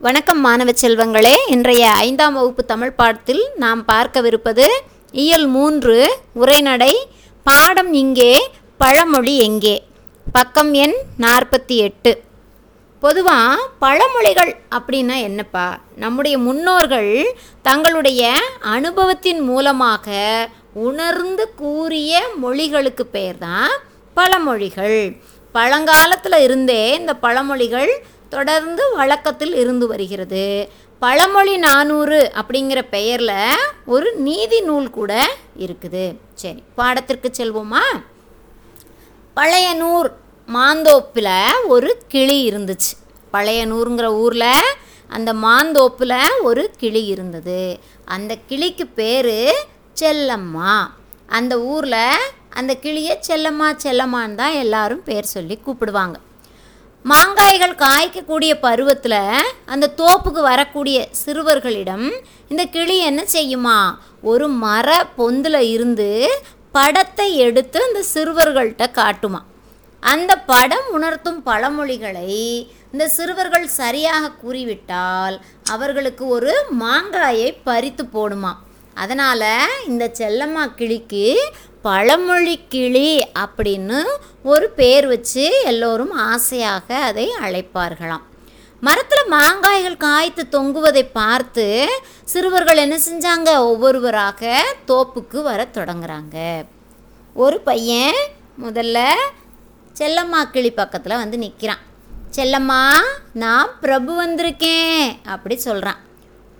வணக்கம் மாணவ செல்வங்களே. இன்றைய ஐந்தாம் வகுப்பு தமிழ் பாடத்தில் நாம் பார்க்கவிருப்பது இயல் மூன்று உரைநடை பாடம் இங்கே பழமொழி எங்கே? பக்கம் எண் நாற்பத்தி எட்டு. பொதுவாக பழமொழிகள் அப்படின்னா என்னப்பா? நம்முடைய முன்னோர்கள் தங்களுடைய அனுபவத்தின் மூலமாக உணர்ந்து கூறிய மொழிகளுக்கு பெயர் தான் பழமொழிகள். பழங்காலத்தில் இருந்தே இந்த பழமொழிகள் தொடர்ந்து வழக்கத்தில் இருந்து வருகிறது. பழமொழி நானூறு அப்படிங்கிற பெயரில் ஒரு நீதி நூல் கூட இருக்குது. சரி பாடத்திற்கு செல்வோமா? பழையனூர் மாந்தோப்பில் ஒரு கிளி இருந்துச்சு. பழையனூருங்கிற ஊரில் அந்த மாந்தோப்பில் ஒரு கிளி இருந்தது. அந்த கிளிக்கு பேர் செல்லம்மா. அந்த ஊரில் அந்த கிளியை செல்லம்மா செல்லம்மான்னு தான் எல்லாரும் பேர் சொல்லி கூப்பிடுவாங்க. மாங்காய்கள் காய்க்கக்கூடிய பருவத்தில் அந்த தோப்புக்கு வரக்கூடிய சிறுவர்களிடம் இந்த கிளி என்ன செய்யுமா? ஒரு மர பொந்தில் இருந்து படத்தை எடுத்து அந்த சிறுவர்கள்ட்ட காட்டுமா. அந்த படம் உணர்த்தும் பழமொழிகளை இந்த சிறுவர்கள் சரியாக கூறிவிட்டால் அவர்களுக்கு ஒரு மாங்காயை பறித்து போடுமா. அதனால் இந்த செல்லம்மா கிளிக்கு பழமொழி கிளி அப்படின்னு ஒரு பேர் வச்சு எல்லோரும் ஆசையாக அதை அழைப்பார்களாம். மரத்தில் மாங்காய்கள் காய்த்து தொங்குவதை பார்த்து சிறுவர்கள் என்ன செஞ்சாங்க? ஒவ்வொருவராக தோப்புக்கு வர தொடங்குறாங்க. ஒரு பையன் முதல்ல செல்லம்மா கிளி பக்கத்தில் வந்து நிற்கிறான் செல்லம்மா நான் பிரபு வந்திருக்கேன் அப்படி சொல்கிறான்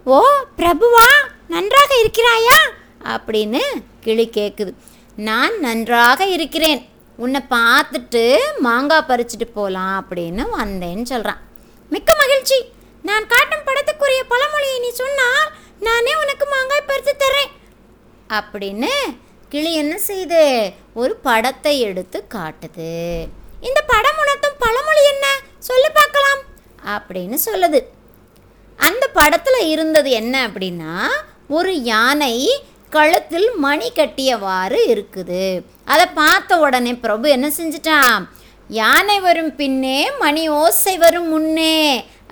ஓ பிரபுவா? நன்றாக இருக்கிறாயா? அப்படின்னு கிளி கேட்குது நான் நன்றாக இருக்கிறேன். உன்னை பார்த்துட்டு மாங்காய் பறிச்சுட்டு போகலாம் அப்படின்னு வந்தேன்னு சொல்கிறான் மிக்க மகிழ்ச்சி. நான் காட்டும் படத்துக்குரிய பழமொழியை நீ சொன்னால் நானே உனக்கு மாங்காய் பறித்து தரேன் அப்படின்னு கிளி என்ன செய்யுது ஒரு படத்தை எடுத்து காட்டுது. இந்த படம் உணர்த்தும் பழமொழி என்ன? சொல்லி பார்க்கலாம் அப்படின்னு சொல்லுது. அந்த படத்தில் இருந்தது என்ன அப்படின்னா ஒரு யானை கழுத்தில் மணி கட்டியவாறு இருக்குது. அதை பார்த்த உடனே பிரபு என்ன செஞ்சிட்டான்? யானை வரும் பின்னே மணி ஓசை வரும் முன்னே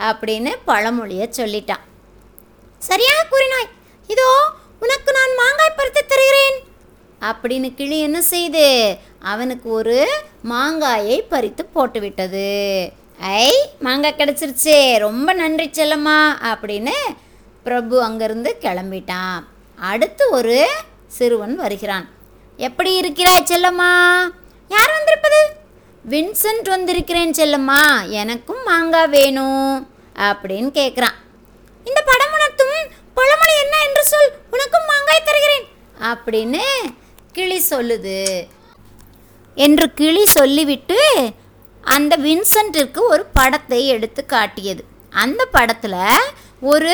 அப்படின்னு பழமொழியை சொல்லிட்டான். சரியாக கூறினாய். இதோ உனக்கு நான் மாங்காய் பறித்து தருகிறேன். அப்படின்னு கிளி என்ன செய்து? அவனுக்கு ஒரு மாங்காயை பறித்து போட்டுவிட்டது. ஐ மாங்காய் கிடச்சிருச்சே. ரொம்ப நன்றி செல்லம்மா அப்படின்னு பிரபு அங்கேருந்து கிளம்பிட்டான். அடுத்து ஒரு சிறுவன் வருகிறான். எப்படி இருக்கிறாய் செல்லம்மா? யார் வந்திருப்பது? வின்சென்ட் வந்திருக்கிறேன் செல்லம்மா. எனக்கும் மாங்காய் வேணும் அப்படின்னு கேட்குறான் இந்த படம் உணர்த்தும் பழமொழி என்ன என்று சொல். உனக்கும் மாங்காய் தருகிறேன் அப்படின்னு கிளி சொல்லுது. என்று கிளி சொல்லிவிட்டு அந்த வின்சென்ட்டிற்கு ஒரு படத்தை எடுத்து காட்டியது. அந்த படத்தில் ஒரு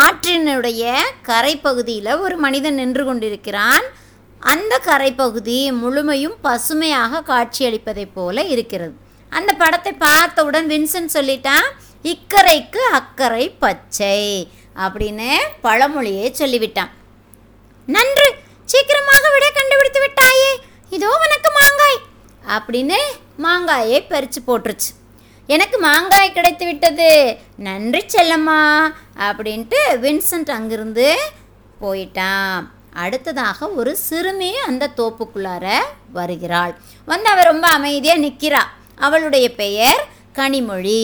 ஆற்றினுடைய கரைப்பகுதியில் ஒரு மனிதன் நின்று கொண்டிருக்கிறான். அந்த கரைப்பகுதி முழுமையும் பசுமையாக காட்சியளிப்பதைப் போல இருக்கிறது. அந்த படத்தை பார்த்தவுடன் வின்சென்ட் சொல்லிட்டான் இக்கரைக்கு அக்கறை பச்சை அப்படின்னு பழமொழியை சொல்லிவிட்டான். நன்று சீக்கிரமாக விட கண்டுபிடித்து விட்டாயே இதோ உனக்கு மாங்காய் அப்படின்னு மாங்காயை பறித்து போட்டுருச்சு. எனக்கு மாங்காய் கிடைத்து விட்டது. நன்றி செல்லம்மா அப்படின்ட்டு வின்சென்ட் அங்கிருந்து போயிட்டான். அடுத்ததாக ஒரு சிறுமி அந்த தோப்புக்குள்ளார வருகிறாள். வந்து அவள் ரொம்ப அமைதியாக நிற்கிறா அவளுடைய பெயர் கனிமொழி.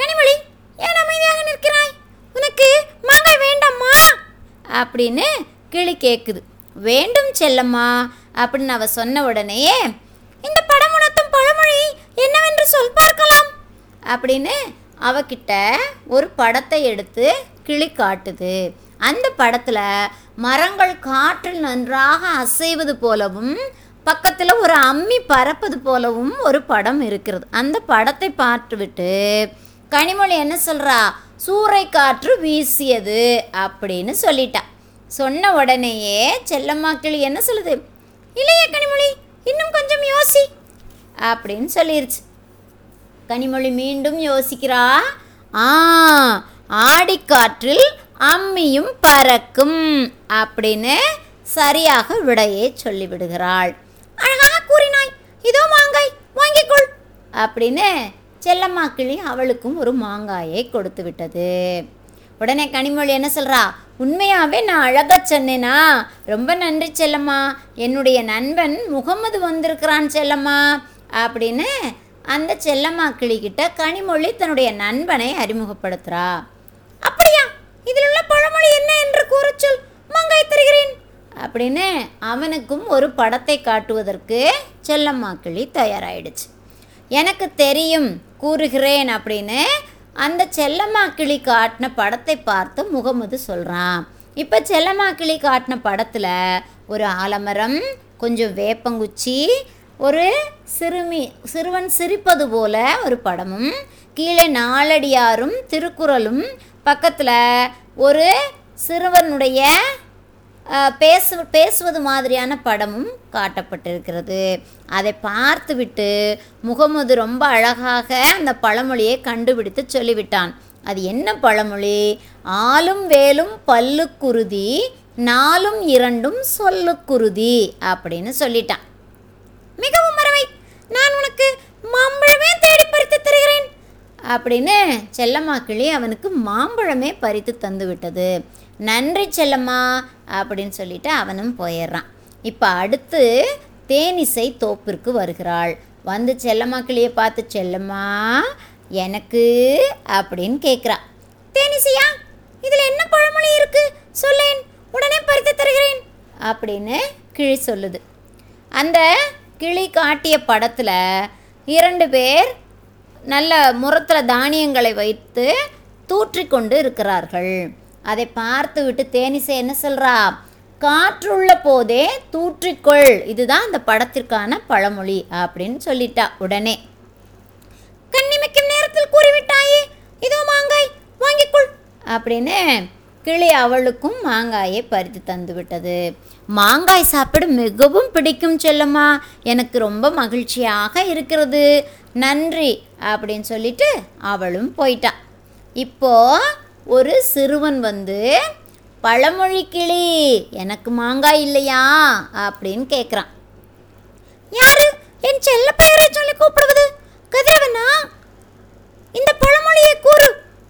கனிமொழி ஏன் அமைதியாக நிற்கிறாய்? உனக்கு மாங்காய் வேண்டாமா அப்படின்னு கிளி கேட்குது வேண்டும் செல்லம்மா அப்படின்னு அவ சொன்ன உடனேயே இந்த படம் உணர்த்தும் பழமொழி என்னவென்று சொல் பார்க்கலாம். அப்படின்னு அவகிட்ட ஒரு படத்தை எடுத்து கிளி காட்டுது. அந்த படத்தில் மரங்கள் காற்றில் நன்றாக அசைவது போலவும் பக்கத்தில் ஒரு அம்மி பறப்பது போலவும் ஒரு படம் இருக்கிறது. அந்த படத்தை பார்த்துவிட்டு கனிமொழி என்ன சொல்கிறா சூறை காற்று வீசியது அப்படின்னு சொல்லிட்டா. சொன்ன உடனேயே செல்லம்மா கிளி என்ன சொல்லுது? இல்லையே கனிமொழி இன்னும் கொஞ்சம் யோசி அப்படின்னு சொல்லிருச்சு. கனிமொழி மீண்டும் யோசிக்கிறா. ஆ ஆடிக்காற்றில் அம்மியும் பறக்கும் அப்படின்னு சரியாக விடையை சொல்லிவிடுகிறாள். அழகாக கூறினாய். இதோ மாங்காய் வாங்கிக்கொள் அப்படின்னு செல்லம்மா கிளி அவளுக்கும் ஒரு மாங்காயை கொடுத்து விட்டது. உடனே கனிமொழி என்ன சொல்கிறா உண்மையாகவே நான் அழகாக சொன்னேனா? ரொம்ப நன்றி செல்லம்மா. என்னுடைய நண்பன் முகமது வந்திருக்கிறான் செல்லம்மா அப்படின்னு அந்த செல்லம்மா கிளிக்கிட்ட கனிமொழி தன்னுடைய நண்பனை அறிமுகப்படுத்துகிறா அப்படியா? இதில் உள்ள பழமொழி என்ன என்று கூற சொல் மாங்காய் தருகிறேன். அப்படின்னு அவனுக்கும் ஒரு படத்தை காட்டுவதற்கு செல்லம்மா கிளி தயாராயிடுச்சு. எனக்கு தெரியும் கூறுகிறேன் அப்படின்னு அந்த செல்லம்மா கிளி காட்டின படத்தை பார்த்து முகமது சொல்கிறான் இப்போ செல்லம்மா கிளி காட்டின படத்தில் ஒரு ஆலமரம் கொஞ்சம் வேப்பங்குச்சி ஒரு சிறுமி சிறுவன் சிரிப்பது போல ஒரு படமும் கீழே நாலடியாரும் திருக்குறளும் பக்கத்தில் ஒரு சிறுவனுடைய பேசு பேசுவது மாதிரியான படமும் காட்டப்பட்டிருக்கிறது. அதை பார்த்துவிட்டு முகமது ரொம்ப அழகாக அந்த பழமொழியை கண்டுபிடித்து சொல்லிவிட்டான். அது என்ன பழமொழி? ஆளும் வேலும் பல்லுக்குருதி நாலும் இரண்டும் சொல்லுக்குருதி அப்படின்னு சொல்லிட்டான். மிகவும் மறவை. நான் உனக்கு மாம்பழமே தேடி பறித்து தருகிறேன். அப்படின்னு செல்லம்மா கிளி அவனுக்கு மாம்பழமே பறித்து தந்து விட்டது. நன்றி செல்லம்மா அப்படின்னு சொல்லிட்டு அவனும் போயிடுறான். இப்போ அடுத்து தேனிசை தோப்பிற்கு வருகிறாள். வந்து செல்லம்மா கிளியை பார்த்து செல்லம்மா எனக்கு அப்படின்னு கேட்குறா. தேனிசையா? இதில் என்ன பழமொழி இருக்கு? சொல்லேன் உடனே பறித்து தருகிறேன் அப்படின்னு கிழி சொல்லுது. அந்த கிளி காட்டிய படத்தில் இரண்டு பேர் நல்ல முரத்தில் தானியங்களை வைத்து தூற்றி கொண்டு இருக்கிறார்கள். அதை பார்த்து விட்டு தேனிசை என்ன சொல்கிறா காற்றுள்ள போதே தூற்றிக்கொள் இதுதான் அந்த படத்திற்கான பழமொழி அப்படின்னு சொல்லிட்டா உடனே. கண்ணிமைக்கும் நேரத்தில் கூறிவிட்டாயே இதோ மாங்காய் வாங்கிக்கொள் அப்படின்னு கிளி அவளுக்கும் மாங்காயை பறித்து தந்து விட்டது மாங்காய் சாப்பிட மிகவும் பிடிக்கும் செல்லம்மா. எனக்கு ரொம்ப மகிழ்ச்சியாக இருக்கிறது. நன்றி அப்படின்னு சொல்லிட்டு அவளும் போயிட்டா. இப்போ ஒரு சிறுவன் வந்து பழமொழி கிளி எனக்கு மாங்காய் இல்லையா? அப்படின்னு கேட்குறான் யாரு? என் செல்ல பெயரை சொல்லி கூப்பிடுவது? கதிரவனா? இந்த பழமொழியை கூறு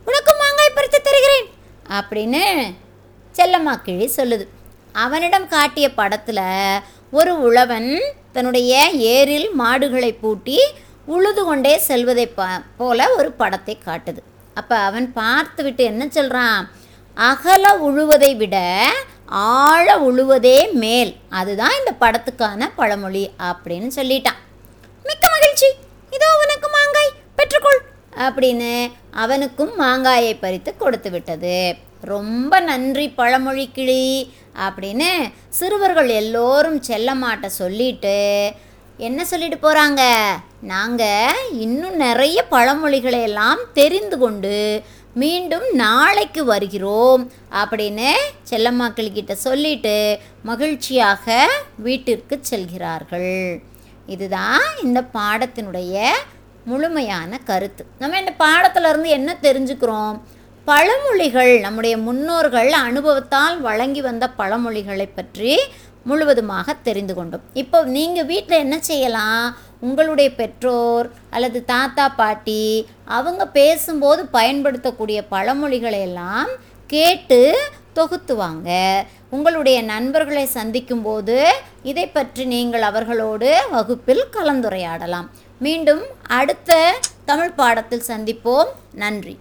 உனக்கு மாங்காய் பறித்து தருகிறேன் அப்படின்னு செல்லம்மா கிழி சொல்லுது. அவனிடம் காட்டிய படத்தில் ஒரு உழவன் தன்னுடைய ஏரில் மாடுகளை பூட்டி உழுது கொண்டே செல்வதை பா போல ஒரு படத்தை காட்டுது. அப்போ அவன் பார்த்து விட்டு என்ன சொல்கிறான் அகல உழுவதை விட ஆழ உழுவதே மேல். அதுதான் இந்த படத்துக்கான பழமொழி அப்படின்னு சொல்லிட்டான் மிக்க மகிழ்ச்சி இதோ உனக்கு மாங்காய் பெற்றுக்கொள் அப்படின்னு அவனுக்கும் மாங்காயை பறித்து கொடுத்து விட்டது. ரொம்ப நன்றி பழமொழி கிளி அப்படின்னு சிறுவர்கள் எல்லோரும் செல்லமாட்ட சொல்லிட்டு என்ன சொல்லிட்டு போகிறாங்க நாங்கள் இன்னும் நிறைய பழமொழிகளை எல்லாம் தெரிந்து கொண்டு மீண்டும் நாளைக்கு வருகிறோம் அப்படின்னு செல்லம்மாக்கள்கிட்ட சொல்லிட்டு மகிழ்ச்சியாக வீட்டிற்கு செல்கிறார்கள். இதுதான் இந்த பாடத்தினுடைய முழுமையான கருத்து. நம்ம இந்த பாடத்திலருந்து என்ன தெரிஞ்சுக்கிறோம்? பழமொழிகள் நம்முடைய முன்னோர்கள் அனுபவத்தால் வழங்கி வந்த பழமொழிகளை பற்றி முழுவதுமாக தெரிந்து கொண்டோம். இப்போ நீங்கள் வீட்டில் என்ன செய்யலாம்? உங்களுடைய பெற்றோர் அல்லது தாத்தா பாட்டி அவங்க பேசும்போது பயன்படுத்தக்கூடிய பழமொழிகளை எல்லாம் கேட்டு தொகுத்துவாங்க உங்களுடைய நண்பர்களை சந்திக்கும்போது இதை பற்றி நீங்கள் அவர்களோடு வகுப்பில் கலந்துரையாடலாம். மீண்டும் அடுத்த தமிழ் பாடத்தில் சந்திப்போம். நன்றி.